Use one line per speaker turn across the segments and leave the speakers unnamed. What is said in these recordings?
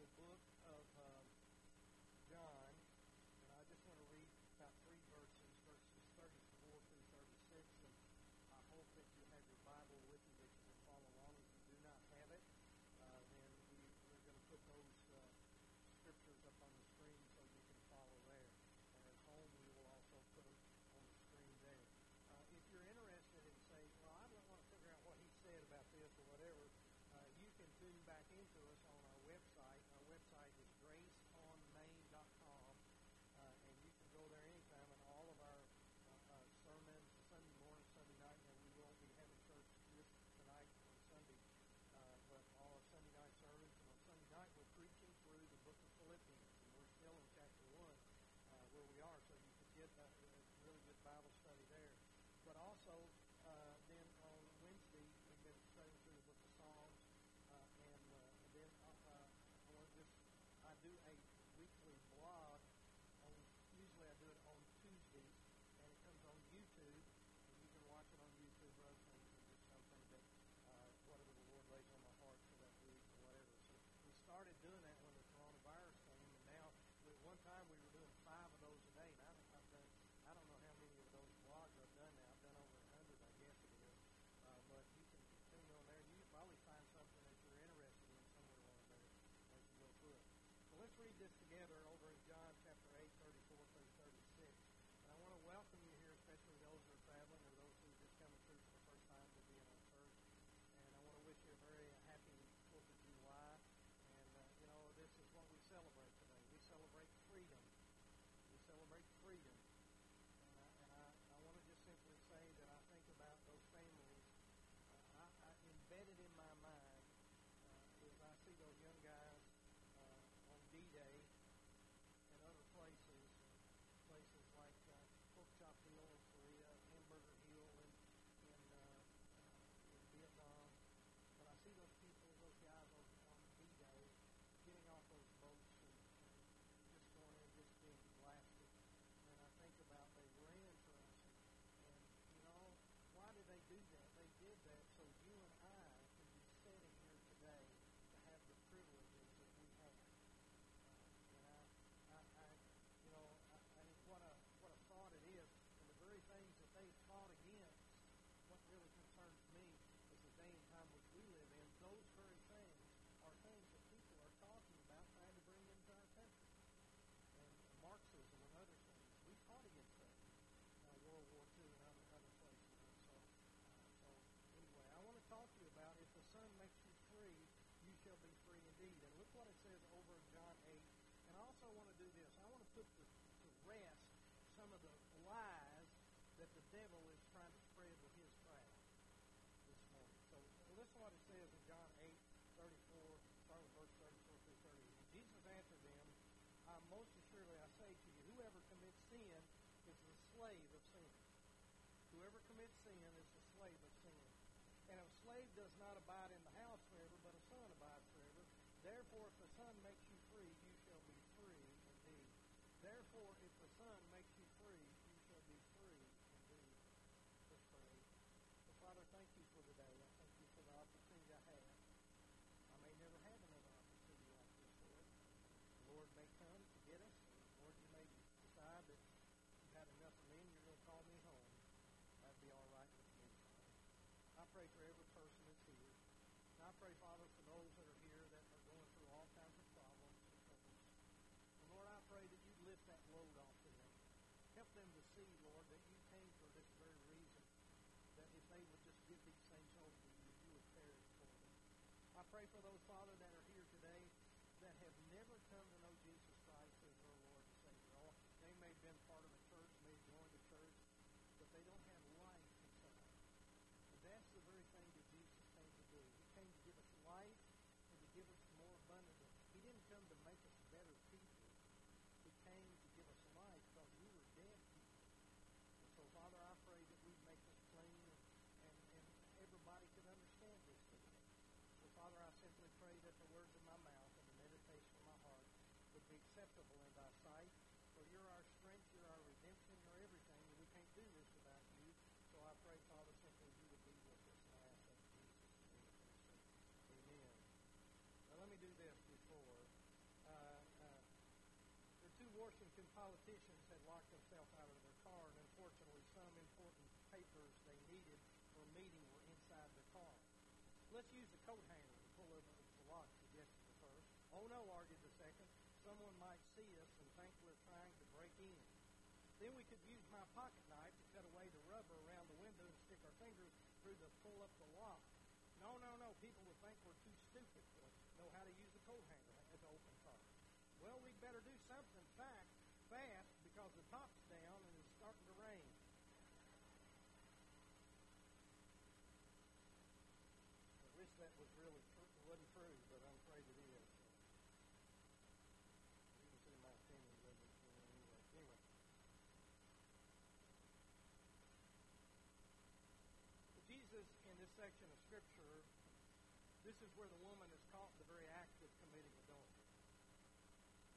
the book of um, John, and I just want to read about three verses, verses 34 through 36, and I hope that you have your Bible with you that you can follow along. If you do not have it, uh, then we, we're going to put those uh, scriptures up on the screen so you can follow there. And at home, we will also put them on the screen there. Uh, if you're interested in saying, well, I don't want to figure out what he said about this or whatever, uh, you can tune back into us on our website. Our website is graceonmain.com, uh, and you can go there anytime. And all of our uh, uh, sermons, Sunday morning, Sunday night, and we won't be having church this tonight on Sunday, uh, but all of Sunday night sermons. And on Sunday night, we're preaching through the book of Philippians, and we're still in chapter one uh, where we are, so you can get a, a really good Bible study there. But also, uh, then on Wednesday, we've been studying through the book of Psalms, uh, and uh, then uh, uh, I want to just I do a weekly blog. On usually I do it on Tuesdays, and it comes on YouTube, and you can watch it on YouTube, or other things, and just something that uh, whatever the Lord lays on my heart for that week or whatever. So we started doing that when the coronavirus came, and now at one time we were doing five of those a day. And I, I've done I don't know how many of those blogs I've done now. I've done over a hundred, I guess it is. Uh, but you can continue on there. You can probably find something that you're interested in somewhere along there as you go through it. So let's read this together over in John chapter 8, 34 through 36. And I want to welcome you here, especially those who are traveling or those who are just coming through for the first time to be in our church. And I want to wish you a very happy 4th of July. And, uh, you know, this is what we celebrate today. We celebrate freedom. We celebrate freedom. And I, and I, I want to just simply say that I think about those families. Uh, I, I embedded in my mind uh, is I see those young guys uh, on D-Day and other places, places like uh, Pork Chop Hill in Korea, Hamburger Hill in in, uh, uh, in Vietnam. But I see those people, those guys on, on D-Day, getting off those boats and, and just going in, just being blasted. And I think about they ran for us. And, and, you know, why did they do that? They did that so you and I can be sitting here today to have the privileges that we have. Uh, and I, I, I, you know, I, I think what a what a thought it is, and the very things that they fought against. What really concerns me is the day and time which we live in. Those very things are things that people are talking about trying to bring into our country, and Marxism and other things. We fought against that. Uh, World War II and other other places. And so, uh, so anyway, I want to talk to you about if the Son makes you free, you shall be free indeed. And look what it says over in John 8. And I also want to do this. I want to put to, to rest some of the lies that the devil is trying to spread with his crowd this morning. So listen what it says in John 8, 34, start with verse 34 through 30. Jesus answered them, I most assuredly I say to you, whoever commits sin is the slave of sin. Whoever commits sin is the slave of sin. And a slave does not abide in the house forever, but a son abides forever. Therefore, if the Son makes you free, you shall be free indeed. Therefore, if the Son makes you free, you shall be free indeed. Let's pray. So, Father, thank you for today. I thank you for the opportunity I have. I may never have another opportunity like this, Lord. The Lord may come to get us. Lord, you may decide that you've had enough of me and you're going to call me home. That'd be all right with me, I pray for every person that's here. And I pray, Father, for those that are here that are going through all kinds of problems and troubles. And Lord, I pray that you lift that load off of them. Help them to see, Lord, that you came for this very reason. That if they would just give these things over to you, you would care for them. I pray for those, Father, that are here never come acceptable in thy sight. For you're our strength, you're our redemption, you're everything, and we can't do this without you. So I pray, Father, simply you would be with us. I ask that Jesus' Amen. Now let me do this before. Uh, uh, the two Washington politicians had locked themselves out of their car, and unfortunately some important papers they needed for a meeting were inside the car. Let's use the coat hanger. Someone might see us and think we're trying to break in. Then we could use my pocket knife to cut away the rubber around the window and stick our fingers through to pull up the lock. No, no, no. People would think we're too stupid to know how to use a coat hanger as open car. Well, we'd better do something fact, fast because the top's down and it's starting to rain. I wish that was really true, but I'm afraid it is. You can see my opinion doesn't anyway. Anyway. Jesus, in this section of Scripture, this is where the woman is caught in the very act of committing adultery.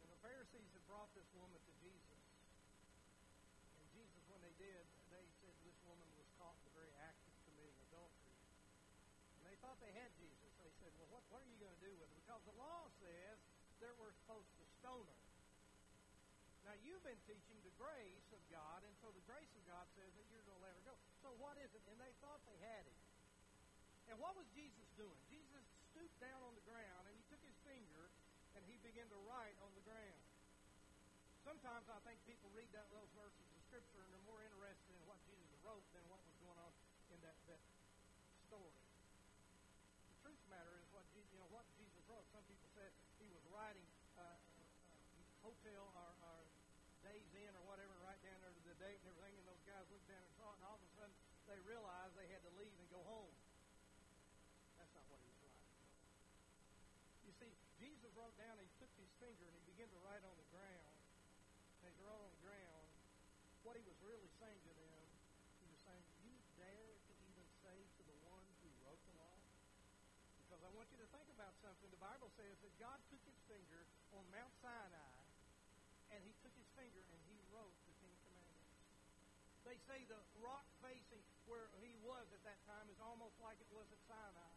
And the Pharisees had brought this woman to Jesus. And Jesus, when they did, they said this woman was caught in the very act of committing adultery. And they thought they had Jesus. They said, well, what, what are you going to do with her? Because the law says that we're supposed to stone her. Now, you've been teaching the grace of God, and so the grace of God says that you're going to let her go. So what is it? And they thought they had it. And what was Jesus doing? Down on the ground, and he took his finger, and he began to write on the ground. Sometimes I think people read that, those verses of Scripture, and they're more interested in what Jesus wrote than what was going on in that, that story. The truth of the matter is what you know what Jesus wrote. Some people said he was writing uh, uh, hotel or, or days in or whatever, right down there to the date and everything, and those guys looked down and saw it, and all of a sudden they realized they had to leave and go home. That's not what he was writing. You see, Wrote down, he took his finger and he began to write on the ground. And he wrote on the ground, what he was really saying to them, he was saying, you dare to even say to the one who wrote the law? Because I want you to think about something. The Bible says that God took his finger on Mount Sinai and he took his finger and he wrote the Ten Commandments. They say the rock facing where he was at that time is almost like it was at Sinai.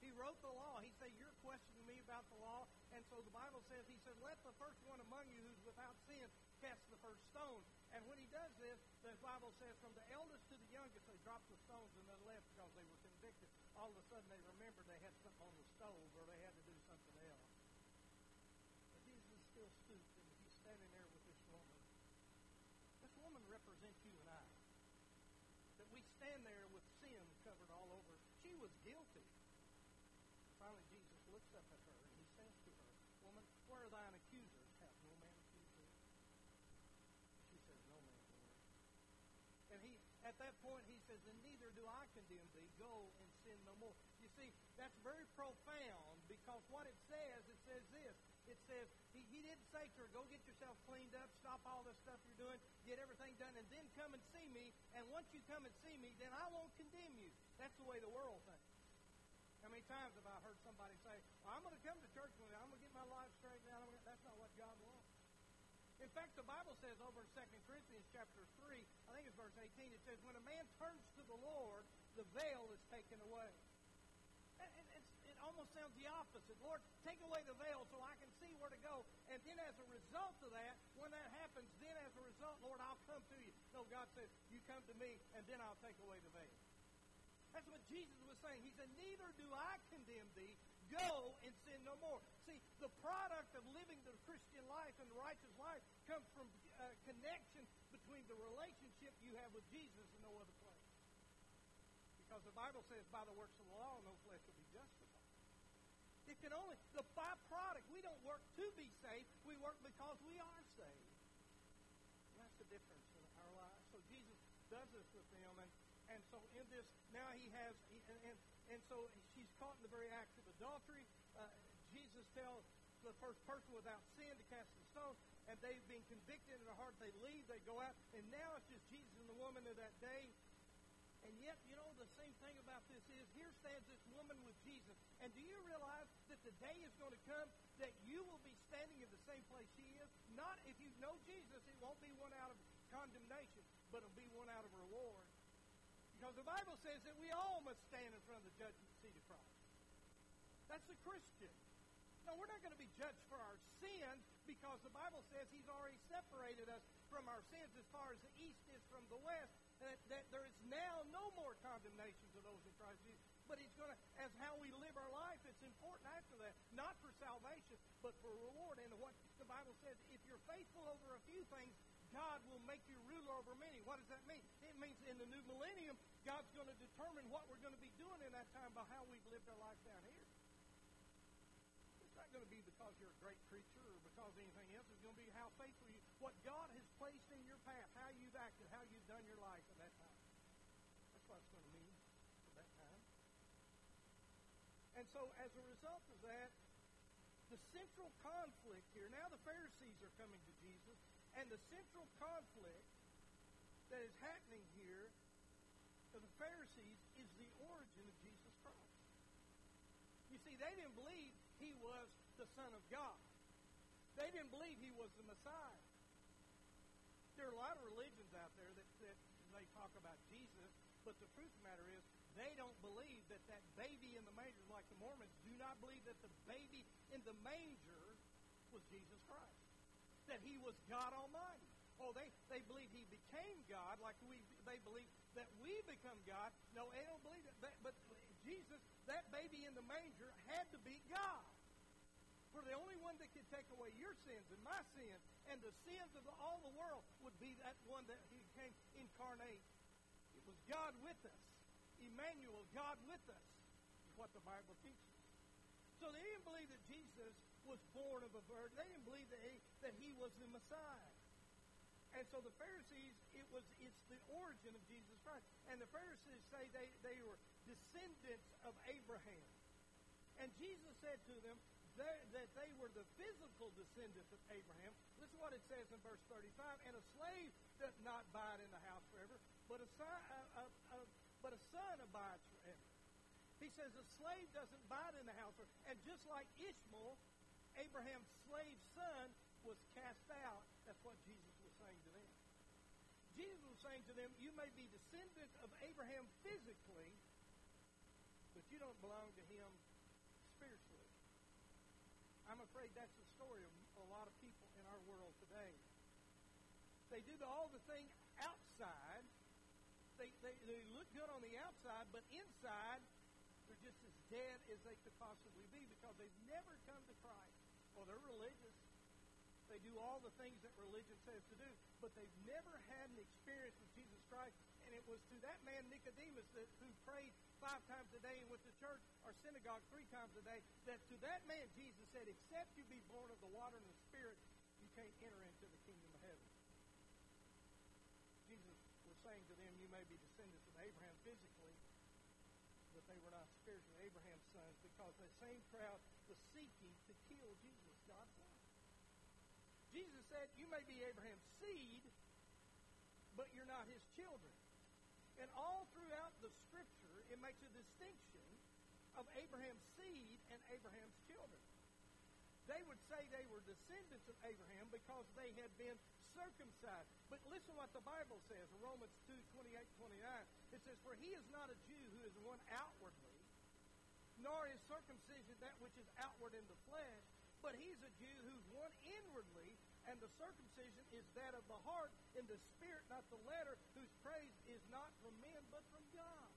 He wrote the law. He said, You're questioning me about the law. So the Bible says, He said, Let the first one among you who's without sin cast the first stone. And when he does this, the Bible says, From the eldest to the youngest, they dropped the stones and they left because they were convicted. All of a sudden, they remembered they had something on the stove or they had to do something else. But Jesus is still stooped and he's standing there with this woman. This woman represents you and I. That we stand there with sin covered all over. She was guilty. Finally, Jesus looks up at her and he says to her, Woman, where are thine accusers? Have no man accused thee? She says, No man, Lord. And he, at that point, he says, And neither do I condemn thee. Go and sin no more. You see, that's very profound because what it says, it says this. It says, he, he didn't say to her, Go get yourself cleaned up, stop all this stuff you're doing, get everything done, and then come and see me. And once you come and see me, then I won't condemn you. That's the way the world thinks. How many times have I heard somebody say, well, I'm going to come to church one In fact, the Bible says over in 2 Corinthians chapter 3, I think it's verse 18, it says, when a man turns to the Lord, the veil is taken away. It almost sounds the opposite. Lord, take away the veil so I can see where to go. And then as a result of that, when that happens, then as a result, Lord, I'll come to you. No, God says, you come to me, and then I'll take away the veil. That's what Jesus was saying. He said, Neither do I condemn thee. Go and sin no more. See, the product of living the Christian life and the righteous life comes from uh, connection between the relationship you have with Jesus and no other place. Because the Bible says, by the works of the law, no flesh will be justified. It can only, the byproduct, we don't work to be saved, we work because we are saved. And that's the difference in our lives. So Jesus does this with them, and and so in this, now he has, and, and, and so she's caught in the very act adultery. Uh, Jesus tells the first person without sin to cast the stone, and they've been convicted in their heart. They leave, they go out, and now it's just Jesus and the woman of that day. And yet, you know, the same thing about this is here stands this woman with Jesus. And do you realize that the day is going to come that you will be standing in the same place she is? Not if you know Jesus, it won't be one out of condemnation, but it'll be one out of reward. Because the Bible says that we all must stand in front of the judgment. That's the Christian. No, we're not going to be judged for our sins because the Bible says He's already separated us from our sins as far as the east is from the west. That, that there is now no more condemnation to those in Christ Jesus. But He's going to, as how we live our life, it's important after that. Not for salvation, but for reward. And what the Bible says, if you're faithful over a few things, God will make you ruler over many. What does that mean? It means in the new millennium, God's going to determine what we're going to be doing in that time by how we've lived our life down here. Going to be because you're a great preacher or because anything else. It's going to be how faithful you, what God has placed in your path, how you've acted, how you've done your life at that time. That's what it's going to mean for that time. And so, as a result of that, the central conflict here, now the Pharisees are coming to Jesus, and the central conflict that is happening here to the Pharisees is the origin of Jesus Christ. You see, they didn't believe he was the Son of God. They didn't believe he was the Messiah. There are a lot of religions out there that, that they talk about Jesus, but the truth of the matter is they don't believe that that baby in the manger, like the Mormons, do not believe that the baby in the manger was Jesus Christ that he was God Almighty. Oh, they, they believe he became God, like we they believe that we become God. No, they don't believe that. But, but Jesus, that baby in the manger, had to be God. For the only one that could take away your sins and my sins and the sins of all the world would be that one that he came incarnate. It was God with us. Emmanuel, God with us, is what the Bible teaches. So they didn't believe that Jesus was born of a virgin. They didn't believe that he, that he was the Messiah. And so the Pharisees, it was it's the origin of Jesus Christ. And the Pharisees say they, they were descendants of Abraham. And Jesus said to them that they were the physical descendants of Abraham. Listen to what it says in verse 35. And a slave does not abide in the house forever, but a, son, a, a, a, but a son abides forever. He says a slave doesn't abide in the house. And just like Ishmael, Abraham's slave son, was cast out, that's what Jesus was saying to them. Jesus was saying to them, you may be descendants of Abraham physically, but you don't belong to him afraid that's the story of a lot of people in our world today. They do all the thing outside. They, they, they look good on the outside, but inside they're just as dead as they could possibly be because they've never come to Christ. Well, they're religious. They do all the things that religion says to do, but they've never had an experience with Jesus Christ. And it was to that man Nicodemus that, who prayed five times a day and went to church or synagogue three times a day, that to that man Jesus said, except you be born of the water and the Spirit, you can't enter into the kingdom of heaven. Jesus was saying to them, you may be descendants of Abraham physically, but they were not spiritual Abraham's sons because the same crowd was seeking to kill Jesus, God's son. Jesus said, You may be Abraham's seed, but you're not his children. And all throughout the scripture, it makes a distinction of Abraham's seed and Abraham's children. They would say they were descendants of Abraham because they had been circumcised. But listen what the Bible says in Romans 2 28 29. It says, For he is not a Jew who is one outwardly, nor is circumcision that which is outward in the flesh, but he's a Jew who's one inwardly, and the circumcision is that of the heart in the spirit, not the letter, whose praise is not from men but from God.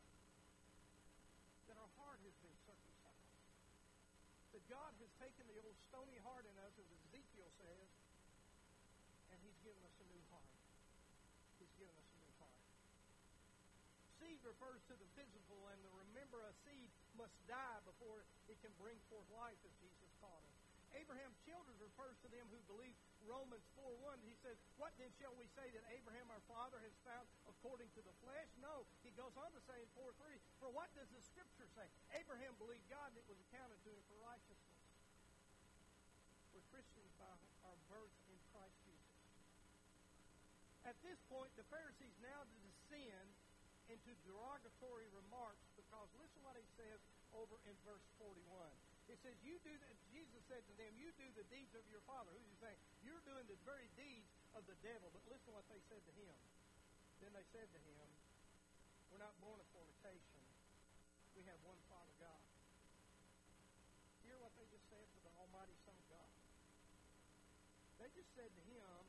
That our heart has been circumcised. That God has taken the old stony heart in us, as Ezekiel says, and he's given us a new heart. He's given us a new heart. Seed refers to the physical, and the remember a seed must die before it can bring forth life, as Jesus taught us. Abraham's children refers to them who believe Romans 4.1. He says, What then shall we say that Abraham our father has found according to the flesh? No. He goes on to say in 4.3, For what does the scripture say? Abraham believed God and it was accounted to him for righteousness. We're Christians by our birth in Christ Jesus. At this point, the Pharisees now descend into derogatory remarks because listen what he says over in verse 41. It says, You do that, Jesus said to them, You do the deeds of your father. Who's he saying? You're doing the very deeds of the devil. But listen what they said to him. Then they said to him, We're not born of fornication. We have one Father God. Hear what they just said to the Almighty Son of God. They just said to him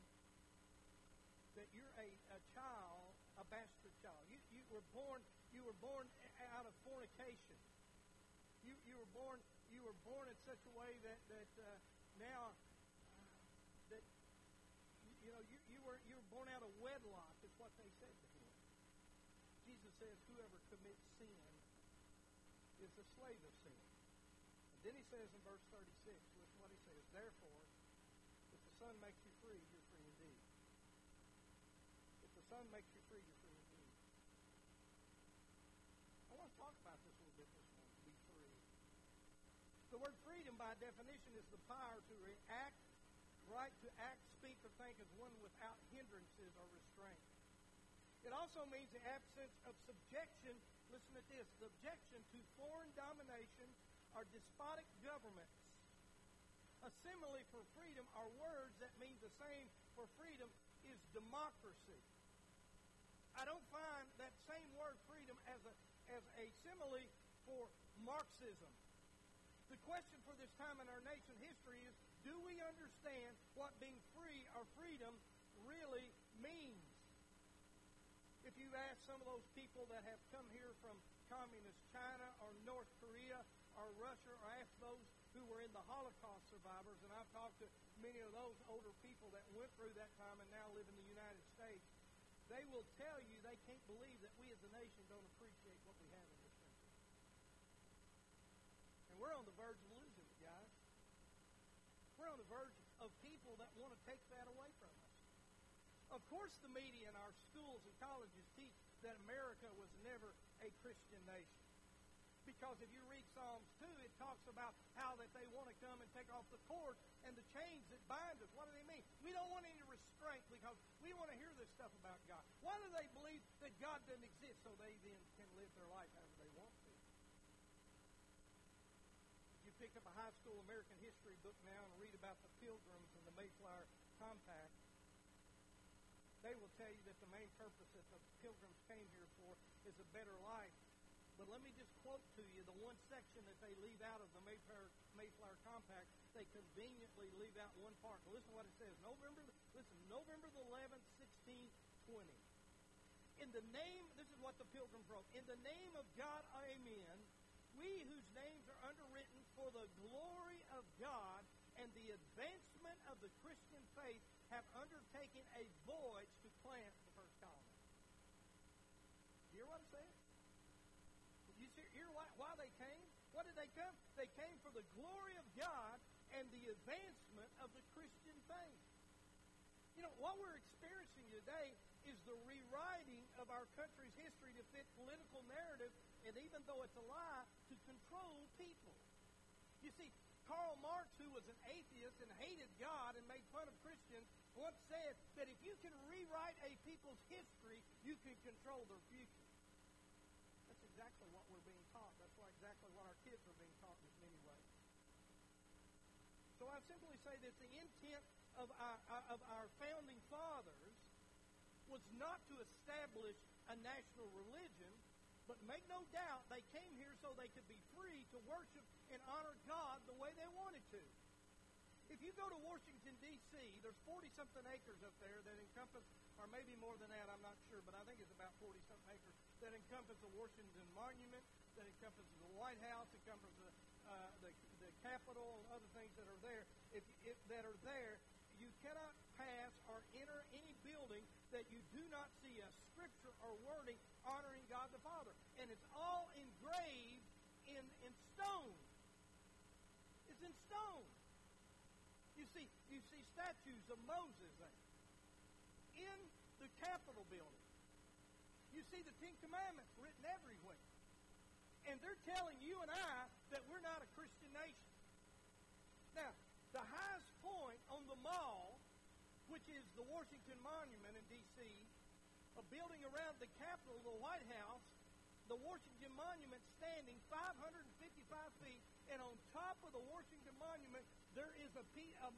that you're a, a child, a bastard child. You, you were born you were born out of fornication. You, you were born were born in such a way that that uh, now uh, that you know you, you were you were born out of wedlock is what they said to him. Jesus says, "Whoever commits sin is a slave of sin." And then he says in verse 36, listen what he says, "Therefore, if the Son makes you free, you're free indeed. If the Son makes you free, you're free indeed." I want to talk about this a little bit this morning. Be free. The word freedom, by definition, is the power to react, right to act, speak, or think as one without hindrances or restraint. It also means the absence of subjection. Listen to this subjection to foreign domination or despotic governments. A simile for freedom are words that mean the same for freedom is democracy. I don't find that same word freedom as a, as a simile for Marxism. The question for this time in our nation history is do we understand what being free or freedom really means? If you ask some of those people that have come here from communist China or North Korea or Russia, or ask those who were in the Holocaust survivors, and I've talked to many of those older people that went through that time and now live in the United States, they will tell you they can't believe that we as a nation don't appreciate what we have in. And we're on the verge of losing it, guys. We're on the verge of people that want to take that away from us. Of course, the media and our schools and colleges teach that America was never a Christian nation. Because if you read Psalms 2, it talks about how that they want to come and take off the cord and the chains that bind us. What do they mean? We don't want any restraint because we want to hear this stuff about God. Why do they believe that God doesn't exist so they then can live their life however they want to? If you pick up a high school American history book now and read about the Pilgrims and the Mayflower Compact, they will tell you that the main purpose that the Pilgrims came here for is a better life but let me just quote to you the one section that they leave out of the Mayflower, Mayflower Compact. They conveniently leave out one part. listen to what it says. November, listen, November the 11th, 1620. In the name, this is what the pilgrims wrote. In the name of God, amen. We whose names are underwritten for the glory of God and the advancement of the Christian faith have undertaken a voyage to plant the first colony. You hear what I'm saying? You hear why, why they came? What did they come? They came for the glory of God and the advancement of the Christian faith. You know, what we're experiencing today is the rewriting of our country's history to fit political narrative, and even though it's a lie, control people. You see, Karl Marx, who was an atheist and hated God and made fun of Christians, once said that if you can rewrite a people's history, you can control their future That's exactly what we're being taught. That's why exactly what our kids are being taught in many ways. So I simply say that the intent of our, uh, of our founding fathers was not to establish a national religion, but make no doubt they came here so they could be free to worship and honor God the way they wanted to. If you go to Washington, D.C., there's 40-something acres up there that encompass, or maybe more than that, I'm not sure, but I think it's about 40-something acres that encompass the Washington Monument, that encompasses the White House, encompasses the, uh, the, the Capitol and other things that are there, if, if, that are there, you cannot pass or enter any building that you do not see a scripture or wording honoring God the Father. And it's all engraved in, in stone. It's in stone. You see, you see statues of Moses in the Capitol building. You see the Ten Commandments written everywhere. And they're telling you and I that we're not a Christian nation. Now, the highest point on the mall, which is the Washington Monument in D.C., a building around the Capitol, the White House, the Washington Monument standing 555 feet, and on top of the Washington Monument, there is a, a,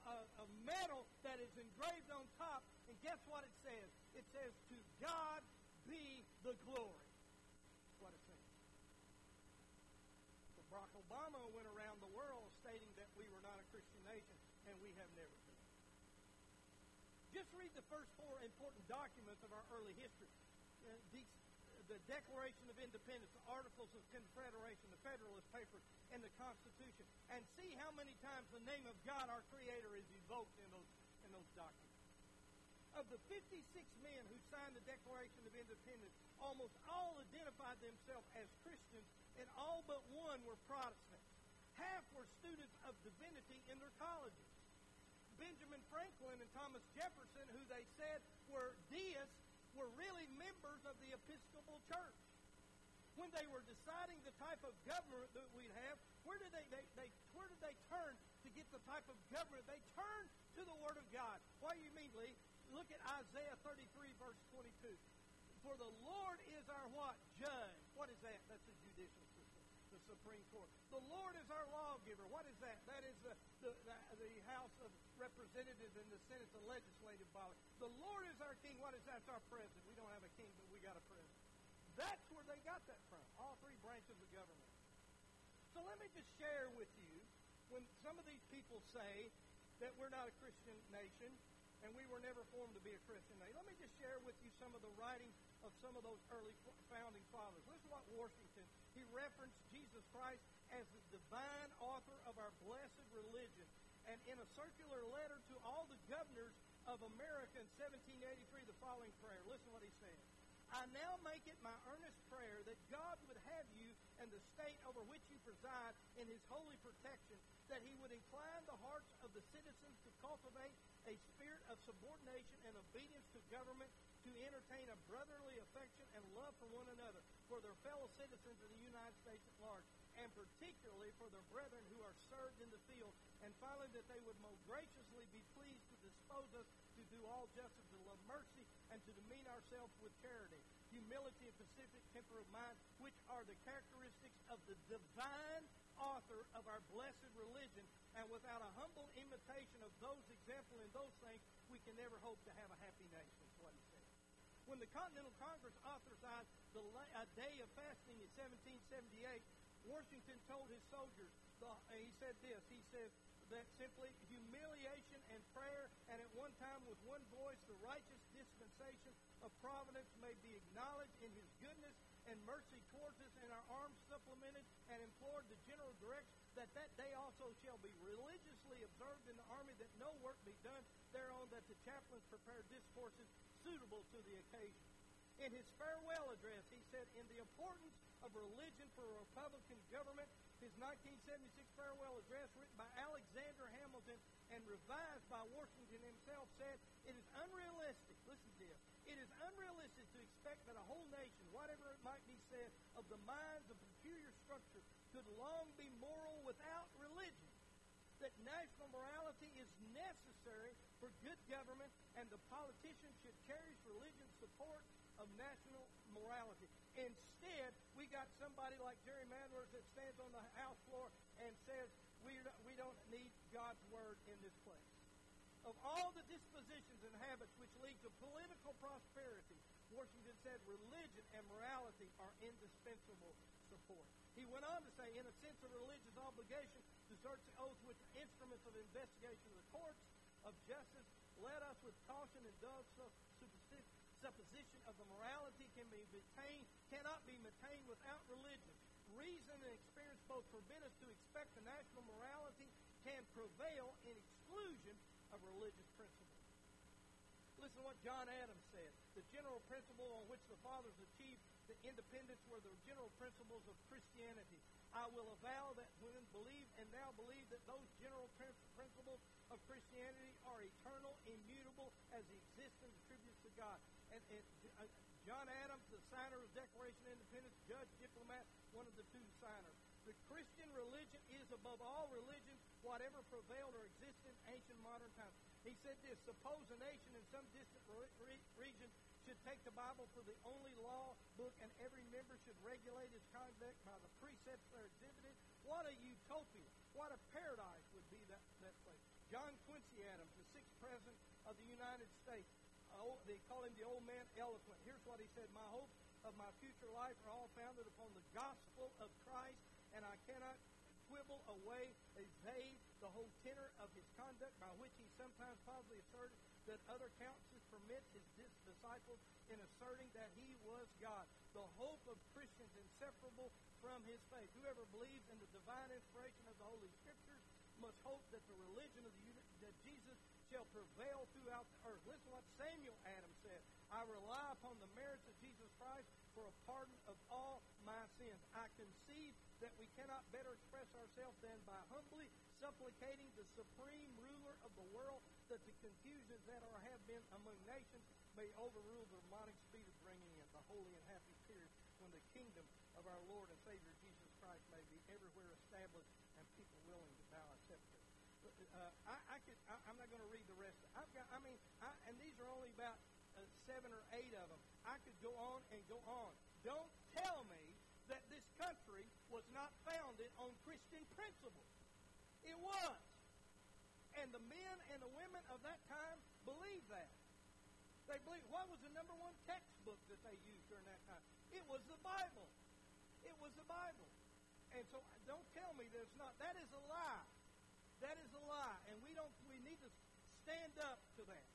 a, metal that is engraved on top, and guess what it says? It says, To God be the glory. That's what it says. So Barack Obama went around the world stating that we were not a Christian nation, and we have never Just read the first four important documents of our early history. Uh, these, the Declaration of Independence, the Articles of Confederation, the Federalist Papers, and the Constitution, and see how many times the name of God, our Creator, is evoked in those, in those documents. Of the 56 men who signed the Declaration of Independence, almost all identified themselves as Christians, and all but one were Protestants. Half were students of divinity in their colleges. Benjamin Franklin and Thomas Jefferson, who they said were deists, were really members of the Episcopal Church. When they were deciding the type of government that we'd have, where did they, they, they where did they turn to get the type of government? They turned to the Word of God. Why do you mean, Lee? Look at Isaiah 33, verse 22. For the Lord is our what? Judge. What is that? That's the judicial Supreme Court. The Lord is our lawgiver. What is that? That is the, the, the, House of Representatives and the Senate, the legislative body. The Lord is our king. What is that? It's our president. We don't have a king, but we got a president. That's where they got that from. All three branches of government. So let me just share with you when some of these people say that we're not a Christian nation, and we were never formed to be a Christian nation. Let me just share with you some of the writings of some of those early founding fathers. Listen to what Washington, he referenced Jesus Christ as the divine author of our blessed religion. And in a circular letter to all the governors of America in 1783, the following prayer. Listen what he said. I now make it my earnest prayer that God would have you and the state over which you preside in his holy protection, that he would incline the hearts of the citizens to cultivate a spirit of subordination and obedience to government, to entertain a brotherly affection and love for one another, for their fellow citizens of the United States at large, and particularly for their brethren who are served in the field, and finally that they would most graciously be pleased to dispose us to do all justice, to love mercy, and to demean ourselves with charity, humility, and pacific temper of mind, which are the characteristics of the divine author of our blessed religion, and without a humble imitation of those examples in those things, we can never hope to have a happy nation, is what he said. When the Continental Congress authorized the a day of fasting in 1778, Washington told his soldiers, the, he said this, he said that simply humiliation and prayer, and at one time with one voice, the righteous dispensation of providence may be acknowledged in his goodness and mercy towards us, and our arms supplemented, and implored the general direction that that day also shall be religiously observed in the army, that no work be done thereon, that the chaplains prepare discourses suitable to the occasion. In his farewell address, he said, in the importance of religion for a Republican government, his 1976 farewell address, written by Alexander Hamilton and revised by Washington himself, said, It is unrealistic, listen to this, it is unrealistic to expect that a whole nation, whatever it might be said, of the minds of peculiar structure, could long be moral without religion. That national morality is necessary for good government, and the politician should cherish religion's support of national morality. Instead, we got somebody like Jerry Mandler that stands on the House floor and says, we, we don't need God's word in this place. Of all the dispositions and habits which lead to political prosperity, Washington said religion and morality are indispensable support. He went on to say, in a sense of religious obligation, search the oath with instruments of investigation of the courts of justice, let us with caution indulge supposition of the morality can be maintained, cannot be maintained without religion. Reason and experience both forbid us to expect the national morality can prevail in exclusion of religious principles. Listen to what John Adams said. The general principle on which the fathers achieved the independence were the general principles of Christianity. I will avow that when believe and now believe that those general principles of Christianity are eternal, immutable, as the existence attributes to God. And, and uh, John Adams, the signer of the Declaration of Independence, judge, diplomat, one of the two signers. The Christian religion is above all religions, whatever prevailed or existed in ancient modern times. He said this, suppose a nation in some distant re- re- region should take the Bible for the only law book and every member should regulate his conduct by the precepts that are exhibited. What a utopia. What a paradise would be that, that place. John Quincy Adams, the sixth president of the United States, uh, oh, they call him the old man eloquent. Here's what he said My hopes of my future life are all founded upon the gospel of Christ, and I cannot quibble away a vague the whole tenor of his conduct by which he sometimes probably asserted that other counsels permit his disciples in asserting that he was God. The hope of Christians inseparable from his faith. Whoever believes in the divine inspiration of the Holy Scriptures must hope that the religion of the, that Jesus shall prevail throughout the earth. Listen what Samuel Adams said. I rely upon the merits of Jesus Christ for a pardon of all my sins. I conceive that we cannot better express ourselves than by humbly supplicating the supreme ruler of the world that the confusions that are have been among nations may overrule the demonic speed of bringing in the holy and happy period when the kingdom of our Lord and Savior Jesus Christ may be everywhere established and people willing to bow a scepter. Uh, I, I could, I, am not going to read the rest. I've got, I mean, I, and these are only about uh, seven or eight of them. I could go on and go on. Don't tell me that this country was not founded on Christian principles. It was. And the men and the women of that time believed that. They believed. What was the number one textbook that they used during that time? It was the Bible. It was the Bible. And so don't tell me that it's not. That is a lie. That is a lie. And we don't we need to stand up to that.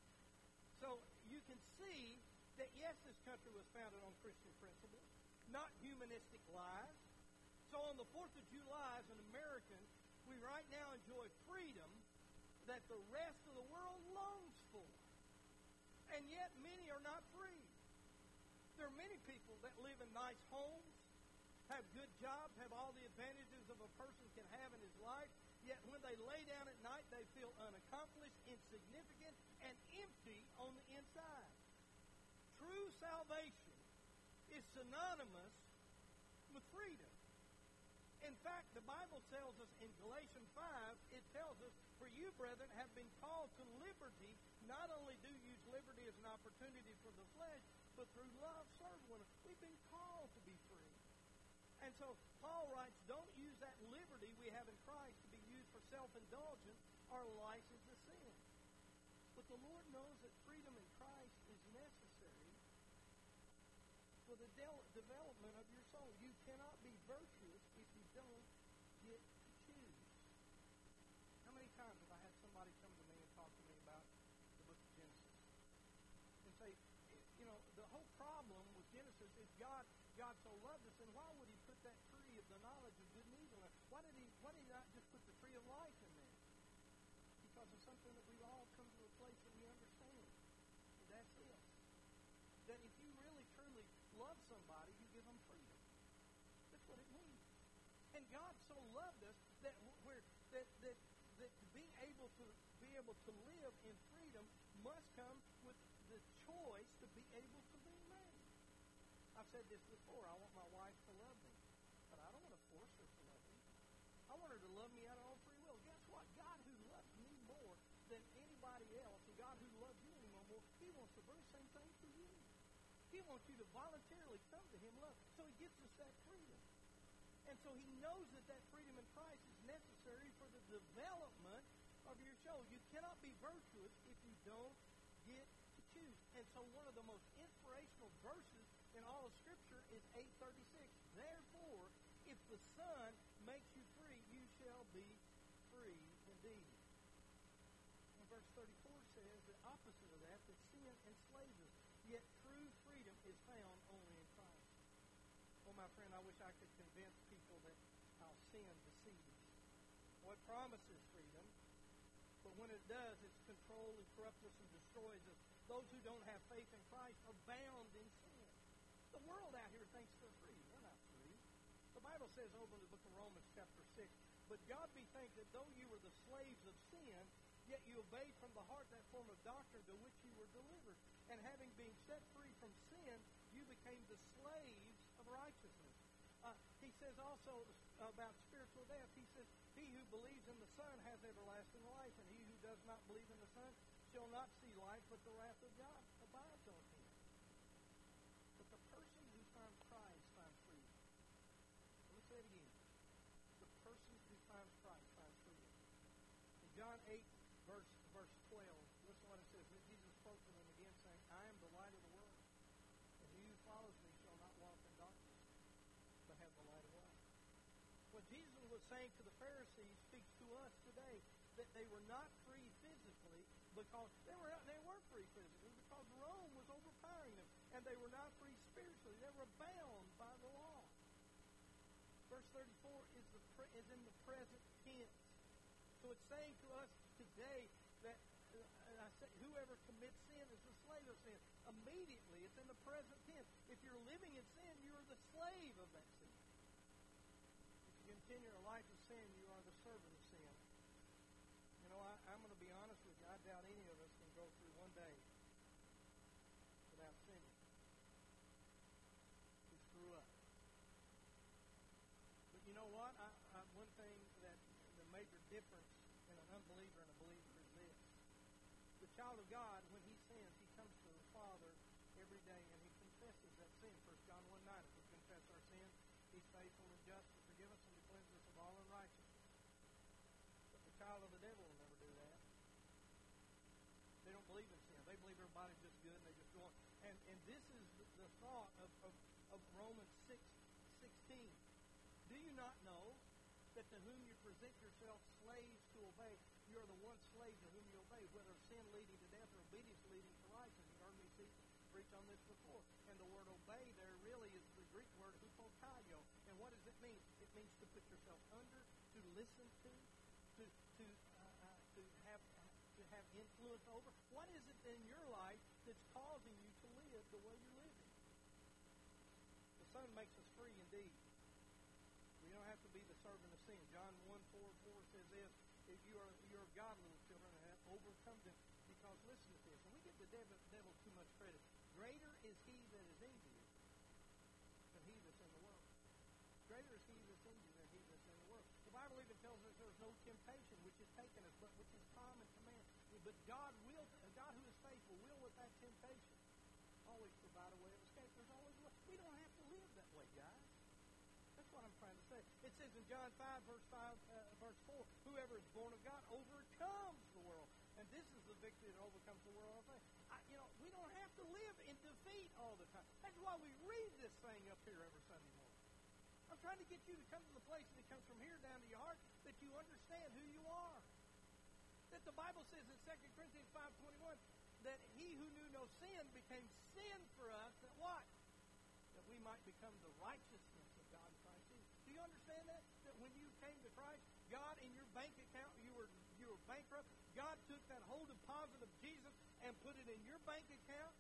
So you can see that yes, this country was founded on Christian principles, not humanistic lies. So on the 4th of July, as an American, we right now enjoy freedom that the rest of the world longs for. And yet many are not free. There are many people that live in nice homes, have good jobs, have all the advantages of a person can have in his life, yet when they lay down at night, they feel unaccomplished, insignificant, and empty on the inside. True salvation is synonymous with freedom. In fact, the Bible tells us in Galatians 5, it tells us, For you, brethren, have been called to liberty. Not only do you use liberty as an opportunity for the flesh, but through love serve one another. We've been called to be free. And so Paul writes, don't use that liberty we have in Christ to be used for self-indulgence or license to sin. But the Lord knows that freedom in Christ is necessary for the de- development of your soul. You cannot be virtuous if you don't get to choose. How many times have I had somebody come to me and talk to me about the book of Genesis? And say, you know, the whole problem with Genesis is God God so loved us, and why would he put that tree of the knowledge of good and evil in? Why did he why did he not just put the tree of life in there? Because of something that we've all come to a place that we understand. And that's it. That if you really truly love somebody, you give them freedom. That's what it means. And God so loved us that we're that that that to be able to be able to live in freedom must come with the choice to be able. I've said this before. I want my wife to love me, but I don't want to force her to love me. I want her to love me out of all free will. Guess what? God who loves me more than anybody else, and God who loves you anymore more, He wants the very same thing for you. He wants you to voluntarily come to Him, love. So He gives us that freedom. And so He knows that that freedom in Christ is necessary for the development of your soul. You cannot be virtuous if you don't get to choose. And so one of the most inspirational verses in all of Scripture is 836. Therefore, if the Son makes you free, you shall be free indeed. And verse 34 says the opposite of that, that sin enslaves us. Yet true freedom is found only in Christ. Well, my friend, I wish I could convince people that our sin deceives. It promises freedom, but when it does, it's control and corrupts us and destroys us. Those who don't have faith in Christ are bound in sin. The world out here thinks they're free. They're not free. Bible says over in the book of Romans chapter 6, But God be thanked that though you were the slaves of sin, yet you obeyed from the heart that form of doctrine to which you were delivered. And having been set free from sin, you became the slaves of righteousness. Uh, he says also about spiritual death, he says, He who believes in the Son has everlasting life, and he who does not believe in the Son shall not see life, but the wrath of God abides on him. But the person who finds Christ finds freedom. Let me say it again. The person who finds Christ finds freedom. In John 8, verse, verse 12, listen what it says. Then Jesus spoke to them again, saying, I am the light of the world. And he who follows me shall not walk in darkness, but have the light of life. What Jesus was saying to the Pharisees speaks to us today. that they were not free physically because they were they were free physically because Rome was overpowering them, and they were not free spiritually. They were bound by the law. Verse 34 is the is in the present tense, so it's saying to us today that I say, whoever commits sin is the slave of sin. Immediately, it's in the present tense. If you're living in sin, you are the slave of that sin. If you continue a life of sin, you are the servant of sin. You know, I, I'm going to be honest with you. I doubt any of us can go through one day without sinning. We screw up. But you know what? I, I, one thing that the major difference in an unbeliever and a believer is this. The child of God, when he sins, he comes to the Father every day and he confesses that sin. 1 John 1 9, if we confess our sin, he's faithful and just to forgive us and to cleanse us of all unrighteousness. But the child of the devil will never do that. They don't believe in sin. They believe everybody's just good and they just go on. And, and this is the, thought of, of, of Romans 6, 16. Do you not know that to whom you present yourselves slaves to obey, you are the one slave to whom you obey, whether sin leading to death or obedience leading to righteousness. You heard me see, preach on this before. And the word obey there really is the Greek word hupotaio. And what does it mean? It means to put yourself under, to listen to to uh, uh, to have to have influence over. What is it in your life that's causing you to live the way you're living? The Son makes us free indeed. We don't have to be the servant of sin. John 1 4 4 says this if you are you are God, little children, have overcome them. Because listen to this, and we give the devil, devil too much credit. Greater is he that is in you than he that's in the world. Greater is he that's in you than he that's in the world. The Bible even tells us there's no temptation which is taken us, but which is common. But God will, God who is faithful, will with that temptation always provide a way of escape. There's always a way. We don't have to live that way, guys. That's what I'm trying to say. It says in John 5, verse 5, uh, verse 4, whoever is born of God overcomes the world. And this is the victory that overcomes the world. I, you know, we don't have to live in defeat all the time. That's why we read this thing up here every Sunday morning. I'm trying to get you to come to the place that comes from here down to your heart that you understand who you are. That the Bible says in 2 Corinthians 5.21 that he who knew no sin became sin for us that what? That we might become the righteousness of God in Christ Jesus. Do you understand that? That when you came to Christ, God in your bank account, you were you were bankrupt. God took that whole deposit of Jesus and put it in your bank account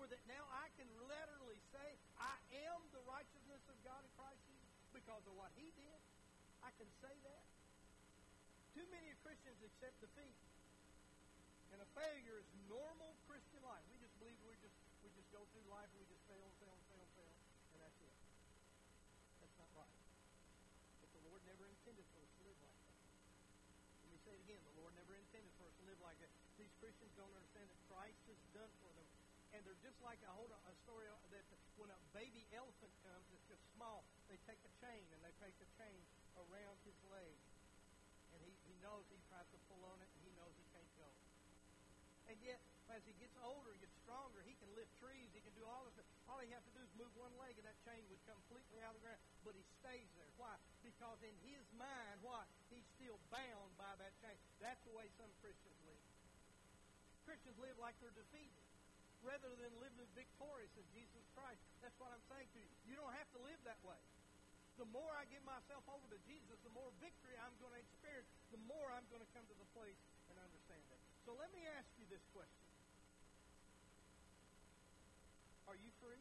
where that now I can literally say, I am the righteousness of God in Christ Jesus because of what he did. I can say that. Too many Christians accept defeat. And a failure is normal Christian life. We just believe we just we just go through life and we just fail, fail, fail, fail, and that's it. That's not right. But the Lord never intended for us to live like that. Let me say it again. The Lord never intended for us to live like that. These Christians don't understand that Christ has done for them. And they're just like I hold a, a story that when a baby elephant comes, it's just small. They take a chain and they take a chain around his leg. He, he knows he tries to pull on it and he knows he can't go. And yet, as he gets older and gets stronger, he can lift trees. He can do all this. All he has to do is move one leg, and that chain would completely out of the ground. But he stays there. Why? Because in his mind, what? He's still bound by that chain. That's the way some Christians live. Christians live like they're defeated rather than living victorious in Jesus Christ. That's what I'm saying to you. You don't have to live that way. The more I give myself over to Jesus, the more victory I'm going to experience, the more I'm going to come to the place and understand that. So let me ask you this question. Are you free?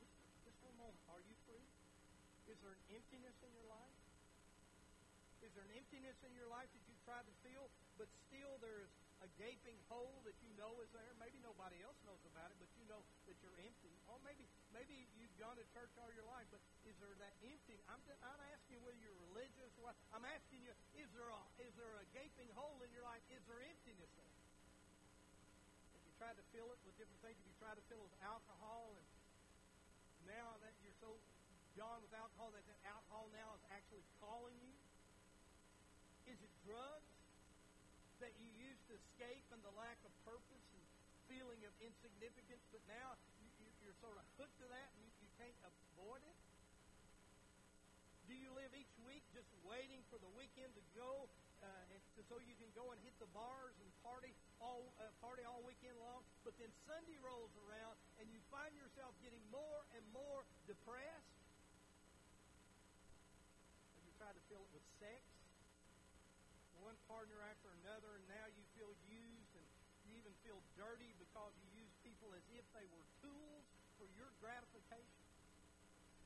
Just, just a moment. Are you free? Is there an emptiness in your life? Is there an emptiness in your life that you try to fill, but still there is a gaping hole that you know is there? Maybe nobody else knows about it, but you know that you're empty. Or maybe maybe you've gone to church all your life, but is there that empty? I'm not asking whether you're religious or. I'm asking you, is there a is there a gaping hole in your life? Is there emptiness there? If you try to fill it with different things, if you try to fill it with alcohol, and now that you're so gone with alcohol that that alcohol now is actually calling you. Is it drugs that you use to escape from the lack of purpose and feeling of insignificance, but now you, are sort of hooked to that and you, you can't avoid it? Do you live each week just waiting for the weekend to go uh, and to, so you can go and hit the bars and party all uh, party all weekend long. But then Sunday rolls around and you find yourself getting more and more depressed. And you try to fill it with sex, one partner after another, and now you feel used and you even feel dirty because you use people as if they were tools for your gratification.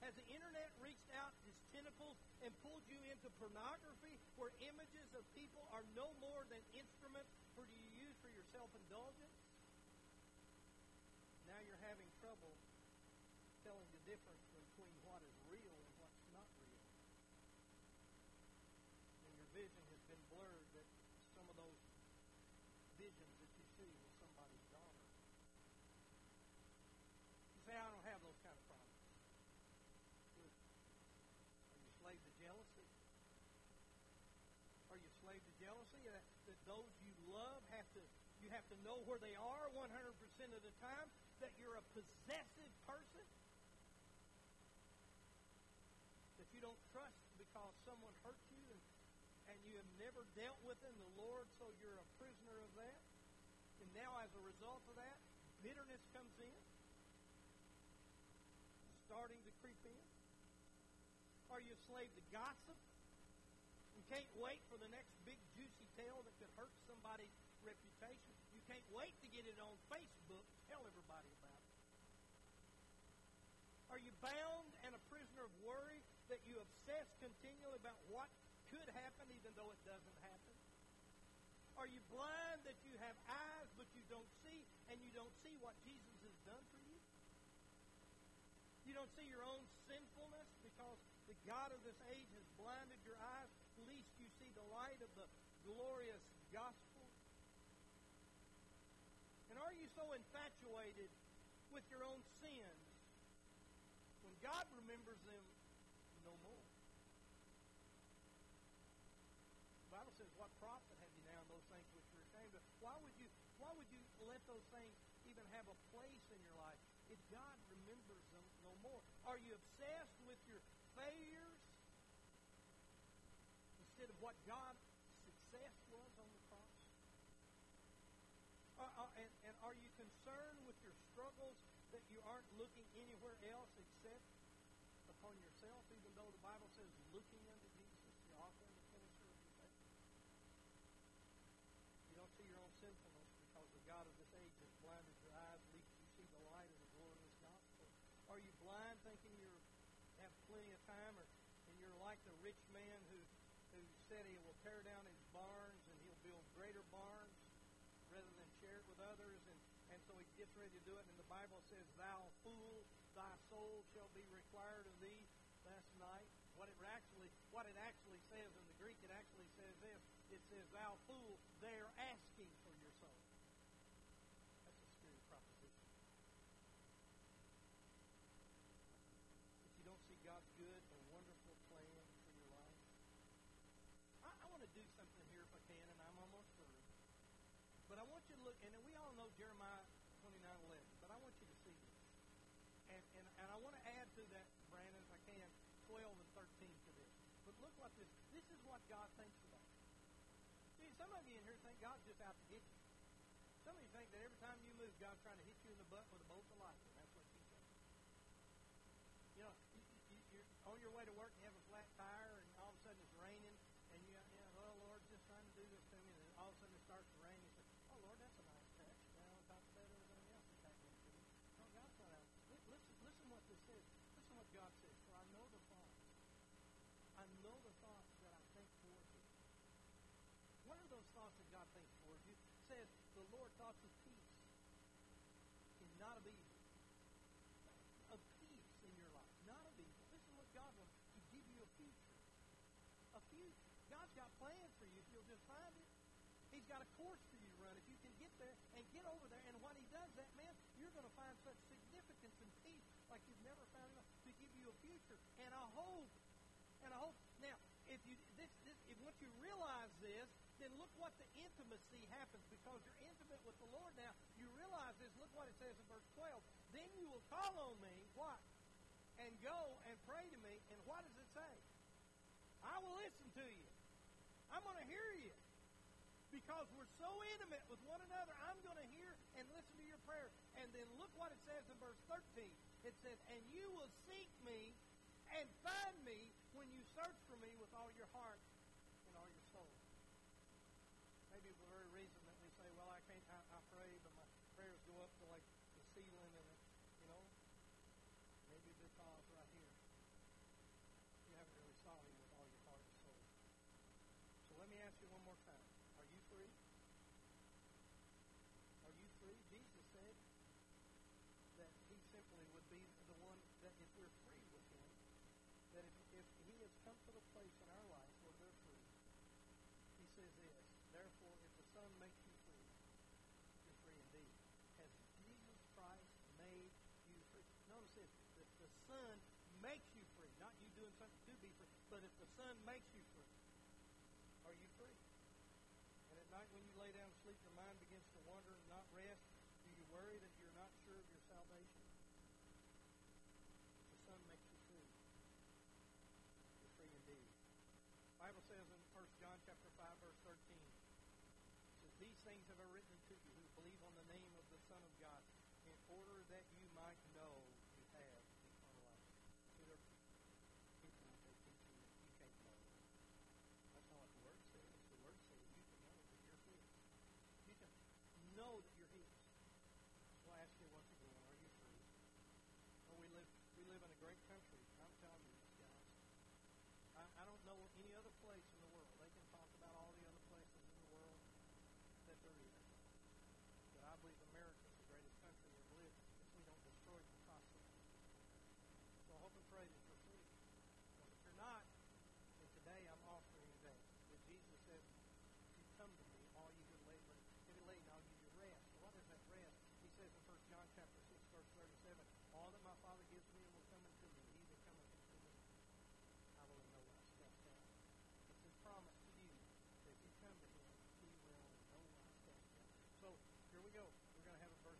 Has the internet reached out its tentacles and pulled you into pornography where images of people are no more than instruments for you use for your self-indulgence? Now you're having trouble telling the difference between what is real and what's not real. And your vision has been blurred that some of those visions that you see with somebody's daughter. You say, I don't have those kind of problems. Are you slave to jealousy? Are you slave to jealousy? That, that those you love have to you have to know where they are 100% of the time? That you're a possessive person? That you don't trust because someone hurt you and, and you have never dealt with in the Lord, so you're a that? And now, as a result of that, bitterness comes in, starting to creep in. Are you a slave to gossip? You can't wait for the next big juicy tale that could hurt somebody's reputation. You can't wait to get it on Facebook, tell everybody about it. Are you bound and a prisoner of worry that you obsess continually about what could happen even though it doesn't happen? Are you blind that you have eyes but you don't see and you don't see what Jesus has done for you? You don't see your own sinfulness because the God of this age has blinded your eyes, lest you see the light of the glorious gospel? And are you so infatuated with your own sins when God remembers them no more? The Bible says, "What profit have you now in those things which you're ashamed of?" Why would you? Why would you let those things even have a place in your life if God remembers them no more? Are you obsessed with your failures instead of what God's success was on the cross? Uh, uh, and, and are you concerned with your struggles that you aren't looking anywhere else except upon yourself, even though the Bible says looking unto Jesus, the author and the finisher of your faith? You don't see your own sinfulness because the God of this age has blinded your eyes, lest you see the light of the glorious gospel. Are you blind thinking you have plenty of time, or and you're like the rich man who who said he will tear down his barns and he'll build greater barns rather than share it with others, and, and so he gets ready to do it, and the Bible says, Thou fool, thy soul shall be required of thee last night. What it actually what it actually says in the Greek, it actually says this. It says, Thou fool, they're asking for your soul. That's a scary proposition. If you don't see God's good and wonderful plan for your life. I, I want to do something here if I can, and I'm almost through. But I want you to look, and we all know Jeremiah 29 11, but I want you to see this. And, and, and I want to add to that, Brandon, if I can, 12 and 13 to this. But look what this, this is what God thinks about. See, some of you in here think God's just out to get you. Some of you think that every time you move, God's trying to hit you in the butt with a bolt of lightning. That's what you think. You know, you, you, you're on your way to work, and you have a flat tire, and all of a sudden it's raining, and you, you know, oh, Lord, just trying to do this to me, and then all of a sudden it starts to rain. You say, oh, Lord, that's a nice touch. Now on top of that, everything else is happening to me. No, God's not out. Listen, listen what this says. Listen what God says. For I know the thoughts. I know the thoughts that I think toward you. What are those thoughts that God thinks toward you? It says, the Lord thoughts of peace and not of evil. Of peace in your life, not of evil. This is what God wants to give you a future. A future. God's got plans for you if you'll just find it. He's got a course for you to run. If you can get there and get over there, and when he does that, man, you're going to find such significance and peace like you've never found enough a future and a hope. And a hope. Now, if you this, this if once you realize this, then look what the intimacy happens because you're intimate with the Lord now. You realize this. Look what it says in verse 12. Then you will call on me, what? And go and pray to me. And what does it say? I will listen to you. I'm going to hear you. Because we're so intimate with one another, I'm going to hear and listen to your prayer. And then look what it says in verse 13. It says, And you will seek me and find me when you search for me with all your heart and all your soul. Maybe the very reason that we say, well, I can't, I, I pray, but my prayers go up to like the ceiling and, you know, maybe because right here, you haven't really sought him with all your heart and soul. So let me ask you one more time. Are you free? Are you free? Jesus said that simply would be the one that if we're free with him, that if, if he has come to the place in our life where we're free, he says this, therefore if the Son makes you free, you're free indeed. Has Jesus Christ made you free? Notice this, that the Son makes you free, not you doing something to be free, but if the Son makes you free, are you free? And at night when you lay down to sleep, your mind begins to wander and not rest. Do you worry that you're not sure of your salvation? The Son makes you free. You're free indeed. The Bible says in 1 John chapter 5, verse 13, it says, These things have I written unto you who believe on the name of the Son of God, in order that you might know you have eternal life. That you can't know. That's not what the Word says. The Word says you can know that you're His. You can know that you're His. So I ask you once again, are you free? Well, we live we live in a great country. I'm telling you this, guys. I, I any other